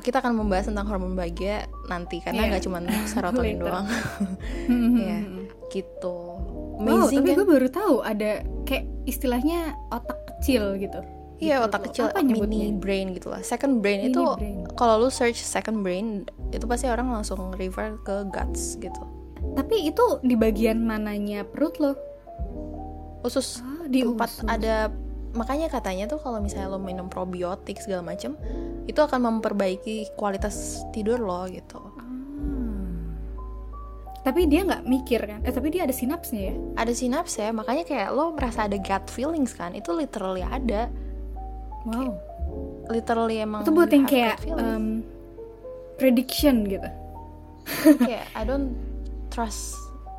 kita akan membahas tentang hormon bahagia nanti karena nggak cuma serotonin doang. Iya, gitu. Wow, Amazing tapi kan? gue baru tahu ada kayak istilahnya otak kecil gitu. Iya Gitu. otak kecil Apa nyebutnya? mini brain gitu lah. Second brain Mini itu kalau lu search second brain itu pasti orang langsung refer ke guts gitu. Tapi itu di bagian mananya perut lo? Khusus Ah, di tempat usus. ada makanya katanya tuh kalau misalnya lo minum probiotik segala macam itu akan memperbaiki kualitas tidur lo gitu. Tapi dia nggak mikir kan? Eh tapi dia ada sinapsnya ya? Ada sinaps ya, makanya kayak lo merasa ada gut feelings kan, itu literally ada, Wow. literally emang. itu buat yang kayak um, prediction gitu. kayak I don't trust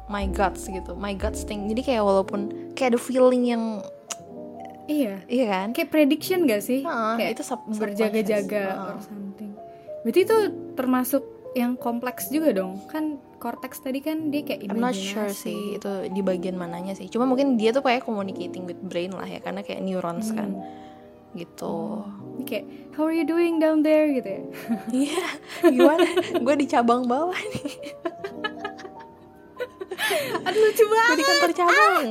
my guts gitu my guts thing jadi kayak walaupun kayak ada feeling yang Iya. iya kan Kayak prediction gak sih? Heeh, kayak itu sub- berjaga-jaga subconscious. or something. Berarti itu termasuk yang kompleks juga dong? Kan cortex tadi kan dia kayak I'm not sure sih itu di bagian mananya sih. Cuma mungkin dia tuh kayak communicating with brain lah ya karena kayak neurons kan. Hmm. gitu. Ini kayak how are you doing down there? gitu ya? iya. Gimana? Gue di cabang bawah nih Aduh lucu gue banget. di kantor cabang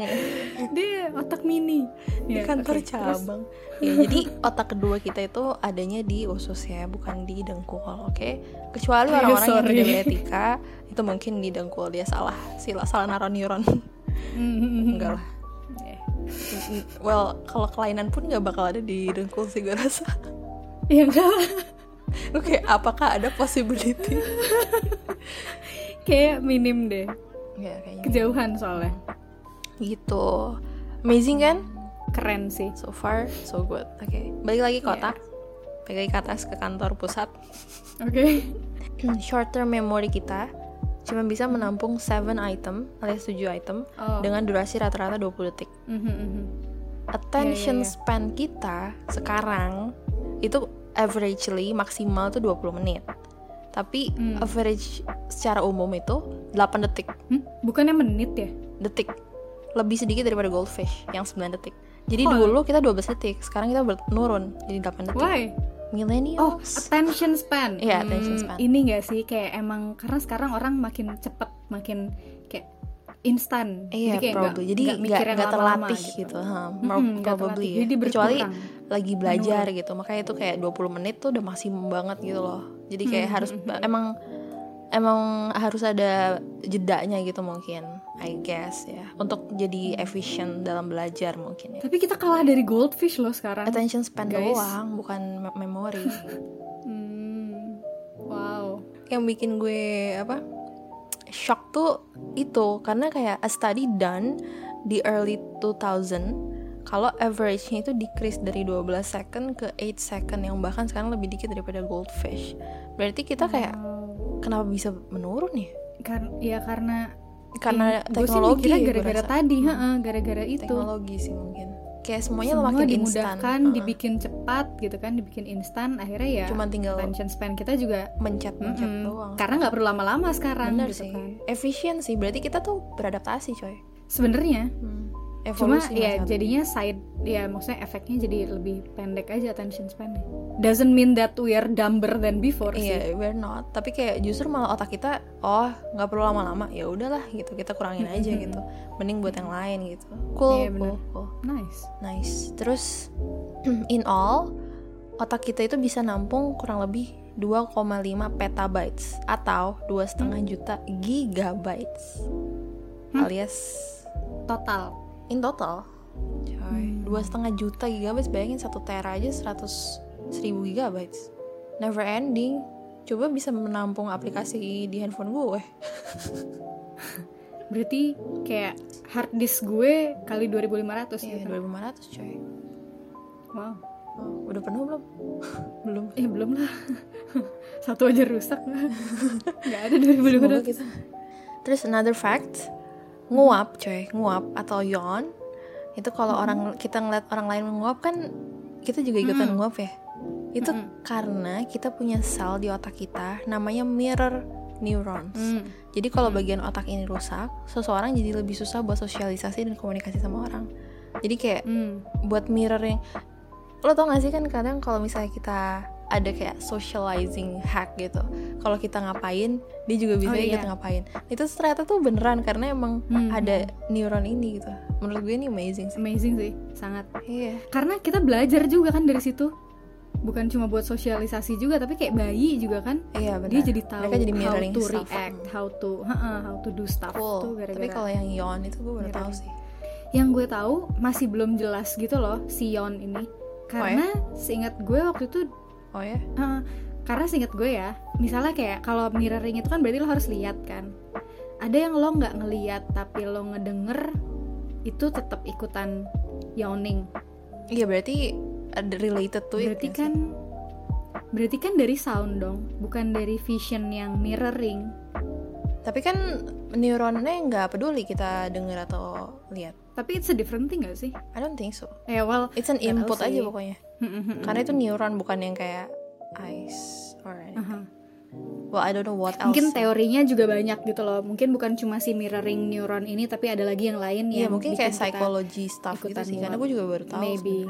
Dia otak mini. di Ya, kantor terus? cabang ya jadi otak kedua kita itu adanya di usus ya bukan di dengkul oke kecuali Oh, orang-orang yang sorry. tidak etika itu mungkin di dengkul dia salah sila salah naruh neuron Hmm, enggak lah Ya. well kalau kelainan pun nggak bakal ada di dengkul sih gue rasa Ya enggak lah. oke apakah ada possibility Kayak minim deh. Ya kayaknya Kejauhan soalnya. gitu amazing kan Keren sih. so far so good oke balik lagi ke Iya. otak balik lagi ke atas ke kantor pusat Oke. short term memory kita cuma bisa menampung 7 item alias 7 item Oh. dengan durasi rata-rata 20 detik. Mhm, mhm. Attention Iya, iya, iya. span kita sekarang itu averagely maksimal tuh 20 menit. Tapi Hmm. average secara umum itu 8 detik. Hmm? Bukannya menit ya? Detik. Lebih sedikit daripada goldfish yang 9 detik. Jadi Oh. dulu kita 12 detik, sekarang kita menurun jadi 8 detik. Why? Oh, Millennials. attention span. Iya, attention Hmm, span. Ini gak sih kayak emang karena sekarang orang makin cepet, makin kayak instan. Iya, kayak probably. nggak- Jadi nggak mikir terlatih gitu, Mm-mm, more nggak probably ya. Jadi Kecuali lagi belajar gitu, makanya itu kayak 20 menit tuh udah maksimum banget gitu loh. Jadi kayak Hmm, harus hmm, hmm. emang emang harus ada jedanya gitu mungkin, I guess ya, untuk jadi efisien dalam belajar mungkin ya. Tapi kita kalah dari goldfish loh sekarang. Attention span Guys. doang, bukan me- memori. Hmm. Wow. Yang bikin gue apa? Shock tuh itu karena kayak a study done di early 2000 kalau average-nya itu decrease dari 12 second ke 8 second yang bahkan sekarang lebih dikit daripada goldfish. Berarti kita kayak Wow. kenapa bisa menurun ya? Kar- ya karena Karena sih teknologi ya, gara-gara tadi, Hmm. gara-gara itu. teknologi sih mungkin. Kayak semuanya Semua makin instan. dimudahkan, Heeh. dibikin cepat gitu kan, dibikin instan, akhirnya ya Cuman tinggal attention span kita juga mencet-mencet mm-mm. doang. karena nggak perlu lama-lama sekarang Bener gitu sih. kan. Efisien sih, berarti kita tuh beradaptasi coy. Sebenarnya, Hmm. Cuma evolusi ya masih- jadinya side ya maksudnya efeknya jadi lebih pendek aja attention span-nya. Doesn't mean that we are dumber than before sih. Iya, we're not. Tapi kayak justru malah otak kita, oh nggak perlu lama-lama. Ya udahlah gitu, kita kurangin aja gitu. Mending buat yang lain gitu. Cool, Iya, cool, bener. cool. Nice. Nice. Terus in all, otak kita itu bisa nampung kurang lebih 2,5 petabytes atau dua setengah juta gigabytes. Alias Total. In total, coy, dua setengah juta gigabytes. Bayangin satu tera aja 100 seribu gigabytes. Never ending. Coba bisa menampung aplikasi di handphone gue. Berarti kayak hard disk gue kali 2500 Iya, gitu. 2500 coy. Wow. Oh, udah penuh belum? belum. Eh belum lah. Satu aja rusak. Nggak ada Semoga 2500. kita. Terus another fact, nguap coy, nguap atau yawn itu kalau orang kita ngeliat orang lain menguap kan kita juga ikutan nguap ya. Itu karena kita punya sel di otak kita namanya mirror neurons. Hmm. Jadi kalau bagian otak ini rusak, seseorang jadi lebih susah buat sosialisasi dan komunikasi sama orang. Jadi kayak Hmm. buat mirroring lo tau gak sih kan kadang kalau misalnya kita ada kayak socializing hack gitu kalau kita ngapain dia juga bisa Oh, ikut iya. ngapain itu ternyata tuh beneran karena emang Hmm. ada neuron ini gitu menurut gue ini amazing sih Amazing sih, sangat. iya Karena kita belajar juga kan dari situ. Bukan cuma buat sosialisasi juga, tapi kayak bayi juga kan. iya benar Dia jadi tahu mereka jadi how to stuff react, how to, heeh, how to do stuff Cool. tuh gara-gara. tapi kalau yang yawn itu gue baru tahu sih Yang gue tahu masih belum jelas gitu loh si Yon ini. Karena seingat gue waktu itu oh ya eh, karena seingat gue ya, misalnya kayak kalau mirroring itu kan berarti lo harus lihat kan. Ada yang lo nggak ngeliat tapi lo ngedenger itu tetap ikutan yawning. iya berarti ada related to it berarti sih? kan berarti kan dari sound dong, bukan dari vision yang mirroring. Tapi kan neuronnya nggak peduli kita denger atau lihat. Tapi it's a different thing gak sih? I don't think so. Ya well, it's an input aja pokoknya. Karena itu neuron bukan yang kayak eyes or anything. Aha. well I don't know what else. Mungkin teorinya juga banyak gitu loh. Mungkin bukan cuma si mirroring neuron ini, tapi ada lagi yang lain Iya yang mungkin kayak psychology stuff gitu sih. karena gue juga baru tahu Maybe.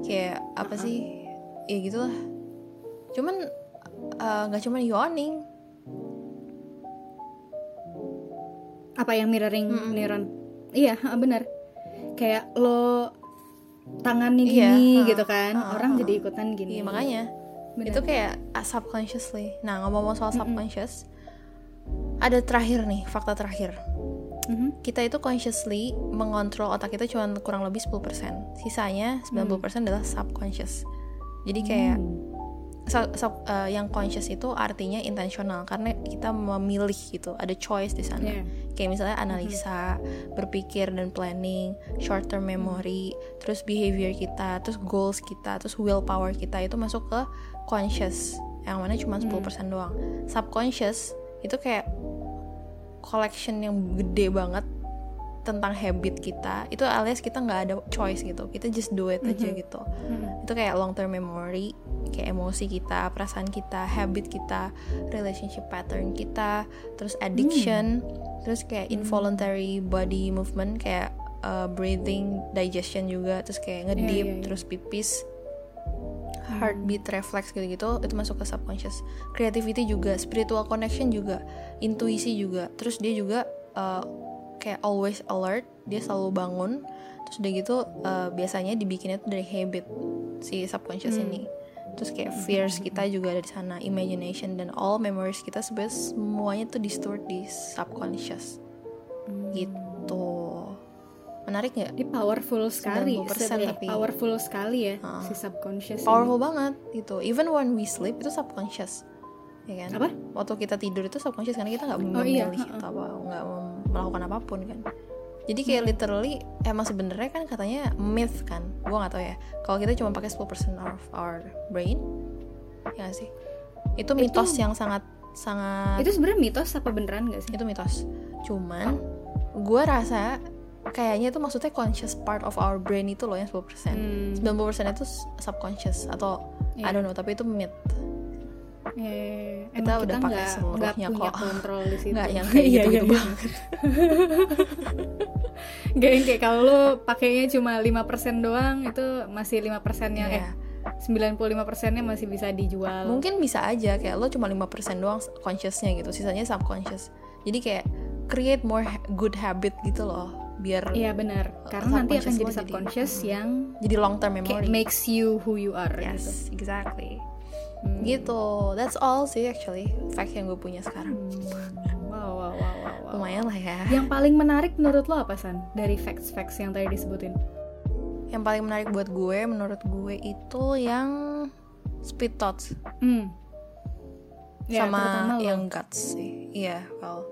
kayak apa sih? Ya gitulah. Cuman eh, nggak cuman yawning apa yang mirroring neuron. Iya, benar. Kayak lo tangannya Iya, gini ha, gitu kan, ha, orang jadi ikutan gini. iya makanya Bener. itu kayak uh, subconsciously nah ngomong-ngomong soal subconscious ada terakhir nih fakta terakhir Mhm. kita itu consciously mengontrol otak kita cuma kurang lebih 10% sisanya 90% adalah subconscious jadi kayak so- so- uh, yang conscious itu artinya intentional karena kita memilih gitu ada choice di sana. Iya. kayak misalnya analisa berpikir dan planning short term memory terus behavior kita terus goals kita terus willpower kita itu masuk ke conscious yang mana cuma 10% doang. Subconscious itu kayak collection yang gede banget tentang habit kita itu alias kita nggak ada choice gitu. Kita just do it aja gitu. Itu kayak long term memory kayak emosi kita perasaan kita habit kita relationship pattern kita terus addiction terus kayak involuntary body movement kayak uh, breathing digestion juga terus kayak ngedip iya, iya. terus pipis heartbeat reflex gitu-gitu itu masuk ke subconscious. Creativity juga spiritual connection juga intuisi juga terus dia juga uh, kayak always alert dia selalu bangun. Terus udah gitu uh, biasanya dibikinnya tuh dari habit si subconscious ini. Terus kayak fears kita juga ada di sana imagination dan all memories kita sebenarnya semuanya tuh di store di subconscious. Gitu. Menarik nggak? Dia powerful sekali, 90% sebenarnya tapi- powerful sekali ya si subconscious. ini. powerful banget gitu. Even when we sleep itu subconscious ya kan? Apa? waktu kita tidur itu subconscious karena kita nggak Oh, iya, memilih atau apa nggak mem- melakukan apa pun kan. Jadi kayak literally emang sebenarnya kan katanya myth kan. Gua nggak tahu ya. Kalau kita cuma pakai 10% of our brain ya nggak sih? Itu mitos yang sangat sangat Itu sebenarnya mitos apa beneran gak sih? itu mitos. Cuman gua rasa kayaknya itu maksudnya conscious part of our brain itu loh yang 10% Hmm. 90% itu subconscious atau I Iya. don't know tapi itu myth Eh, Kita emang udah pakai nggak- seluruhnya nggak punya kok. kontrol di situ. nggak yang kayak Iya, gitu gitu iya, iya. banget Gak yang kayak kalau lo pakainya cuma 5% doang itu masih 5% nya Iya. eh 95% nya masih bisa dijual. mungkin bisa aja kayak lo cuma 5% doang consciousnya gitu sisanya subconscious jadi kayak create more ha- good habit gitu loh biar Iya benar. Karena nanti akan subconscious jadi lo jadi- subconscious yang jadi long term memory makes you who you are gitu. yes exactly Hmm. gitu that's all sih actually fact yang gue punya sekarang Hmm, Wow, wow, wow, wow, wow. lumayan lah ya Yang paling menarik menurut lo apa San dari facts-facts yang tadi disebutin? yang paling menarik buat gue menurut gue itu yang speed thoughts Hmm. Ya, sama lo. yang guts sih iya well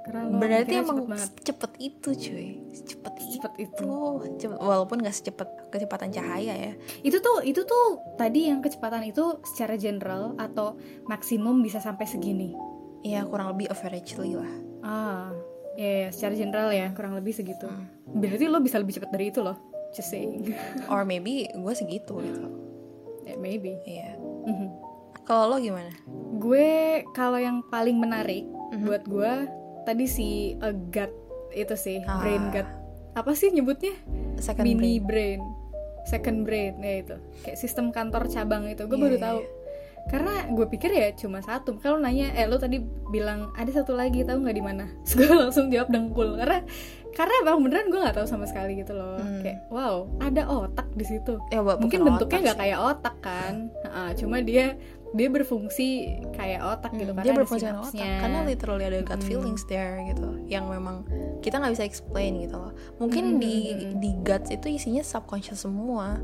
Karena berarti emang cepet cepet itu cuy cepet Cepet itu. itu Cepet- walaupun gak secepat kecepatan cahaya ya Itu tuh itu tuh tadi yang kecepatan itu secara general atau maksimum bisa sampai segini. ya kurang lebih averagely lah Ah, ya, ya, secara general ya kurang lebih segitu. Hmm. Berarti lo bisa lebih cepat dari itu loh. Just saying. or maybe gue segitu gitu ya, maybe. iya Mhm. kalau lo gimana Gue kalau yang paling menarik Mhm. buat gue tadi si a gut itu sih Ah. brain gut. Apa sih nyebutnya? second Mini brain brain. Second brain ya itu. Kayak sistem kantor cabang itu. Gue Iya, baru iya, tahu. iya. Karena gue pikir ya cuma satu. Kalau nanya, eh lo tadi bilang ada satu lagi tahu nggak di mana? Gue langsung jawab dengkul. Karena karena bang beneran gue nggak tahu sama sekali gitu loh. Hmm. Kayak wow ada otak di situ. ya Mungkin bentuknya nggak kayak otak kan. Ha-ha, cuma dia dia berfungsi kayak otak gitu Hmm, karena dia ada berfungsi dengan otak karena literally ada gut Hmm. feelings there gitu yang memang kita nggak bisa explain gitu loh mungkin Hmm, di hmm, hmm. di guts itu isinya subconscious semua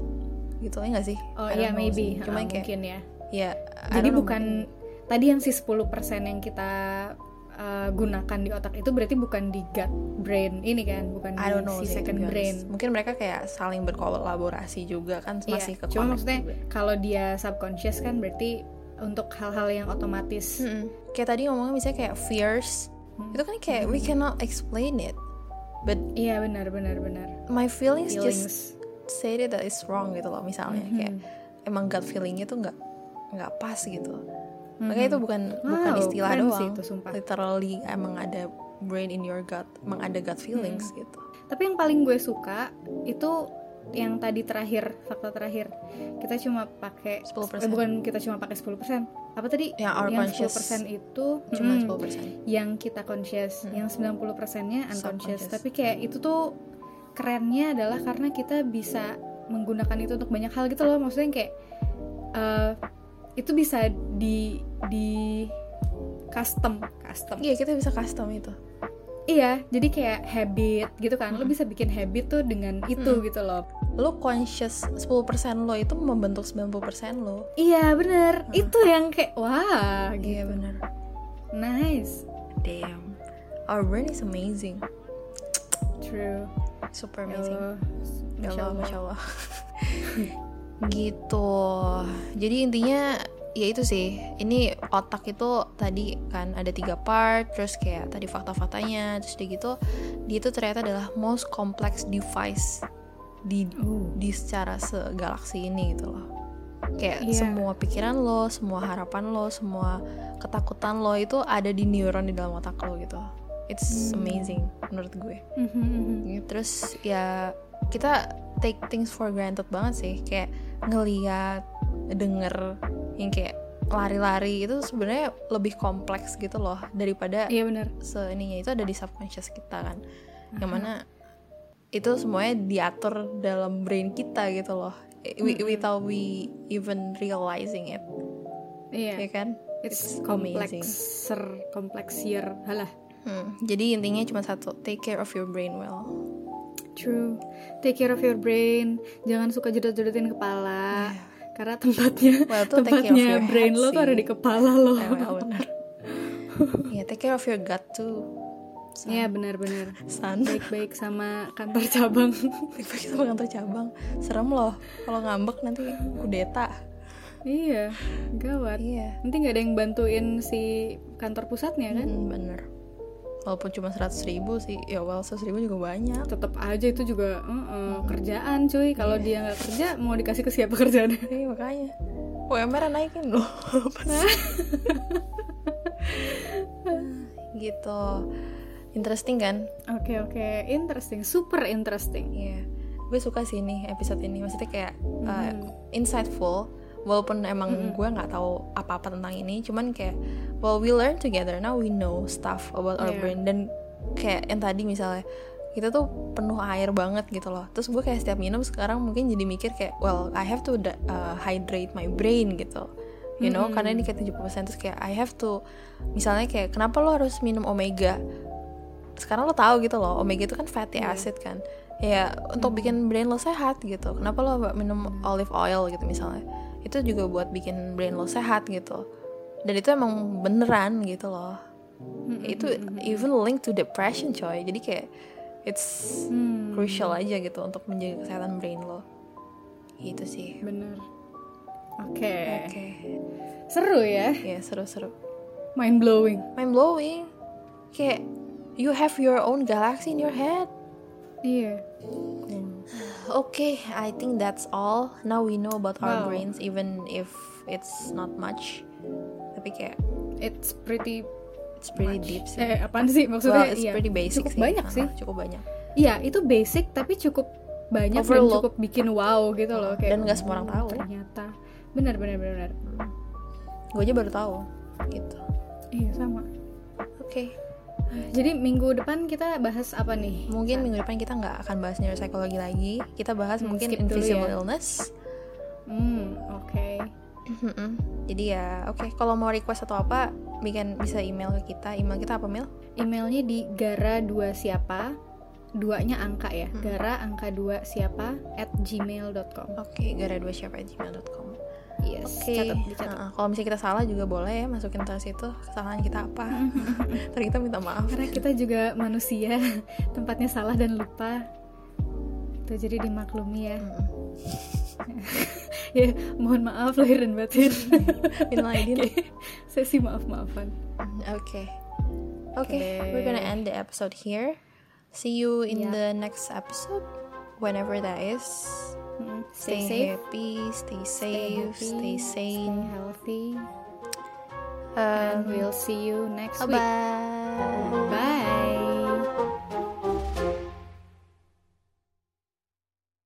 gitu ya nggak sih Oh iya know maybe. sih. cuman Ha, kayak mungkin ya. ya Jadi know. bukan tadi yang si 10% yang kita uh, gunakan di otak itu berarti bukan di gut brain ini kan, bukan I don't know di si second honest. brain. mungkin mereka kayak saling berkolaborasi juga kan masih ke cuma maksudnya kalau dia subconscious kan berarti untuk hal-hal yang otomatis. kayak tadi ngomongnya misalnya kayak fears Hmm. itu kan kayak we cannot explain it but Iya benar benar benar. my feelings, just Feelings. say that it's wrong gitu loh misalnya Mhm. kayak emang gut feelingnya tuh nggak nggak pas gitu Mhm. makanya itu bukan bukan Wow, istilah keren doang sih itu, sumpah. literally emang ada brain in your gut emang ada gut feelings Hmm. gitu Tapi yang paling gue suka itu yang tadi terakhir fakta terakhir. Kita cuma pakai 10%. eh, bukan kita cuma pakai 10% apa tadi? Yang our conscious 10% itu cuma mm, 10% yang kita conscious Hmm. yang 90% nya unconscious. Tapi kayak itu tuh kerennya adalah karena kita bisa menggunakan itu untuk banyak hal gitu loh. Maksudnya kayak eh, itu bisa di di custom custom. Iya kita bisa custom itu iya jadi kayak habit gitu kan lo bisa bikin habit tuh dengan itu Hmm. gitu loh lo conscious 10% lo itu membentuk 90% lo iya bener Hmm. itu yang kayak wah gitu iya benar nice damn our brain is amazing true super Ya amazing. Ya Masya Allah, Allah. Masya Allah. gitu. Jadi intinya ya itu sih. Ini otak itu tadi kan ada tiga part, terus kayak tadi fakta-faktanya, terus dia gitu, dia itu ternyata adalah most complex device di Oh. di secara segalaksi ini gitu loh. Kayak Iya. semua pikiran lo, semua harapan lo, semua ketakutan lo itu ada di neuron di dalam otak lo gitu. It's Hmm. amazing menurut gue. Mhm, mhm. Ya, terus ya kita take things for granted banget sih kayak ngeliat denger yang kayak lari-lari itu sebenarnya lebih kompleks gitu loh daripada iya bener seininya. Itu ada di subconscious kita kan. Yang mana itu semuanya diatur dalam brain kita gitu loh. We, Mm-mm. without we even realizing it. Iya. Ya kan? It's It's komplekser kompleksier. Halah. Hmm, jadi intinya cuma satu take care of your brain well. True. Take care of your brain. Jangan suka jedot-jedotin kepala. Iya. Karena tempatnya Well, tuh tempatnya brain lo tuh ada sih. di kepala lo. Well, benar ya take care of your gut too San. Iya benar-benar San baik-baik sama kantor cabang. Baik-baik sama kantor cabang. Serem loh Kalau ngambek nanti kudeta. Iya gawat. Iya. Nanti nggak ada yang bantuin si kantor pusatnya kan? Mm, Bener Walaupun cuma 100 ribu sih Ya well 100 ribu juga banyak. Tetap aja itu juga eh, eh, kerjaan cuy. Kalau Iya. dia nggak kerja mau dikasih ke siapa kerjaannya? Iya makanya. UMR naikin loh. Gitu. Interesting kan? Oke okay, oke. Okay. interesting. Super interesting. Iya. Yeah. gue suka sih nih episode ini. Maksudnya kayak mm -hmm. uh, insightful walaupun emang mm -hmm. gue nggak tahu apa-apa tentang ini cuman kayak well we learn together now we know stuff about our yeah. brain dan kayak yang tadi misalnya kita tuh penuh air banget gitu loh terus gue kayak setiap minum sekarang mungkin jadi mikir kayak well I have to uh, hydrate my brain gitu you know mm -hmm. karena ini kayak 70% terus kayak I have to misalnya kayak kenapa lo harus minum omega sekarang lo tahu gitu loh omega itu kan fatty yeah. acid kan ya untuk mm. bikin brain lo sehat gitu kenapa lo minum olive oil gitu misalnya itu juga buat bikin brain lo sehat gitu. Dan itu emang beneran gitu loh. Mm -hmm. itu even link to depression coy. Jadi kayak it's hmm. crucial aja gitu untuk menjaga kesehatan brain lo. Gitu sih. Bener. Oke. Okay. okay. seru ya? Ya yeah, seru seru mind blowing mind blowing kayak you have your own galaxy in your head. Iya. yeah. Okay I think that's all now we know about our wow. brains even if it's not much tapi kayak it's pretty it's pretty much. deep sih. Eh, apaan sih maksudnya? Well, it's iya. pretty basic cukup sih. banyak sih. cukup banyak. Iya, itu basic tapi cukup banyak Overlook. dan cukup bikin wow gitu loh kayak. Dan gak semua orang tahu. Ternyata. Benar benar benar. benar. Gue aja baru tahu gitu. Iya, sama. Oke. Okay. Jadi minggu depan kita bahas apa nih? Mungkin minggu depan kita nggak akan bahas neuropsikologi lagi. Kita bahas hmm, mungkin invisible ya. illness. Hmm, oke. Okay. Jadi ya, oke. Okay. Kalau mau request atau apa, bikin bisa email ke kita. Email kita apa, Mil? Emailnya di gara dua siapa duanya angka ya. Hmm. Gara angka dua siapa at gmail.com. Oke, okay, gara dua siapa at gmail.com. Yes, okay. catat, dicatat. Nah, kalau misalnya kita salah juga boleh ya masukin ke situ kesalahan kita apa. Ntar kita minta maaf. Karena kita juga manusia, tempatnya salah dan lupa. Itu jadi dimaklumi ya. ya mohon maaf lahir dan batin okay. sesi maaf maafan oke okay. oke okay, okay. we're gonna end the episode here see you in yeah. the next episode whenever that is mm-hmm. stay, stay happy stay safe stay, stay sane. stay healthy. Um, and we'll see you next bye week. Bye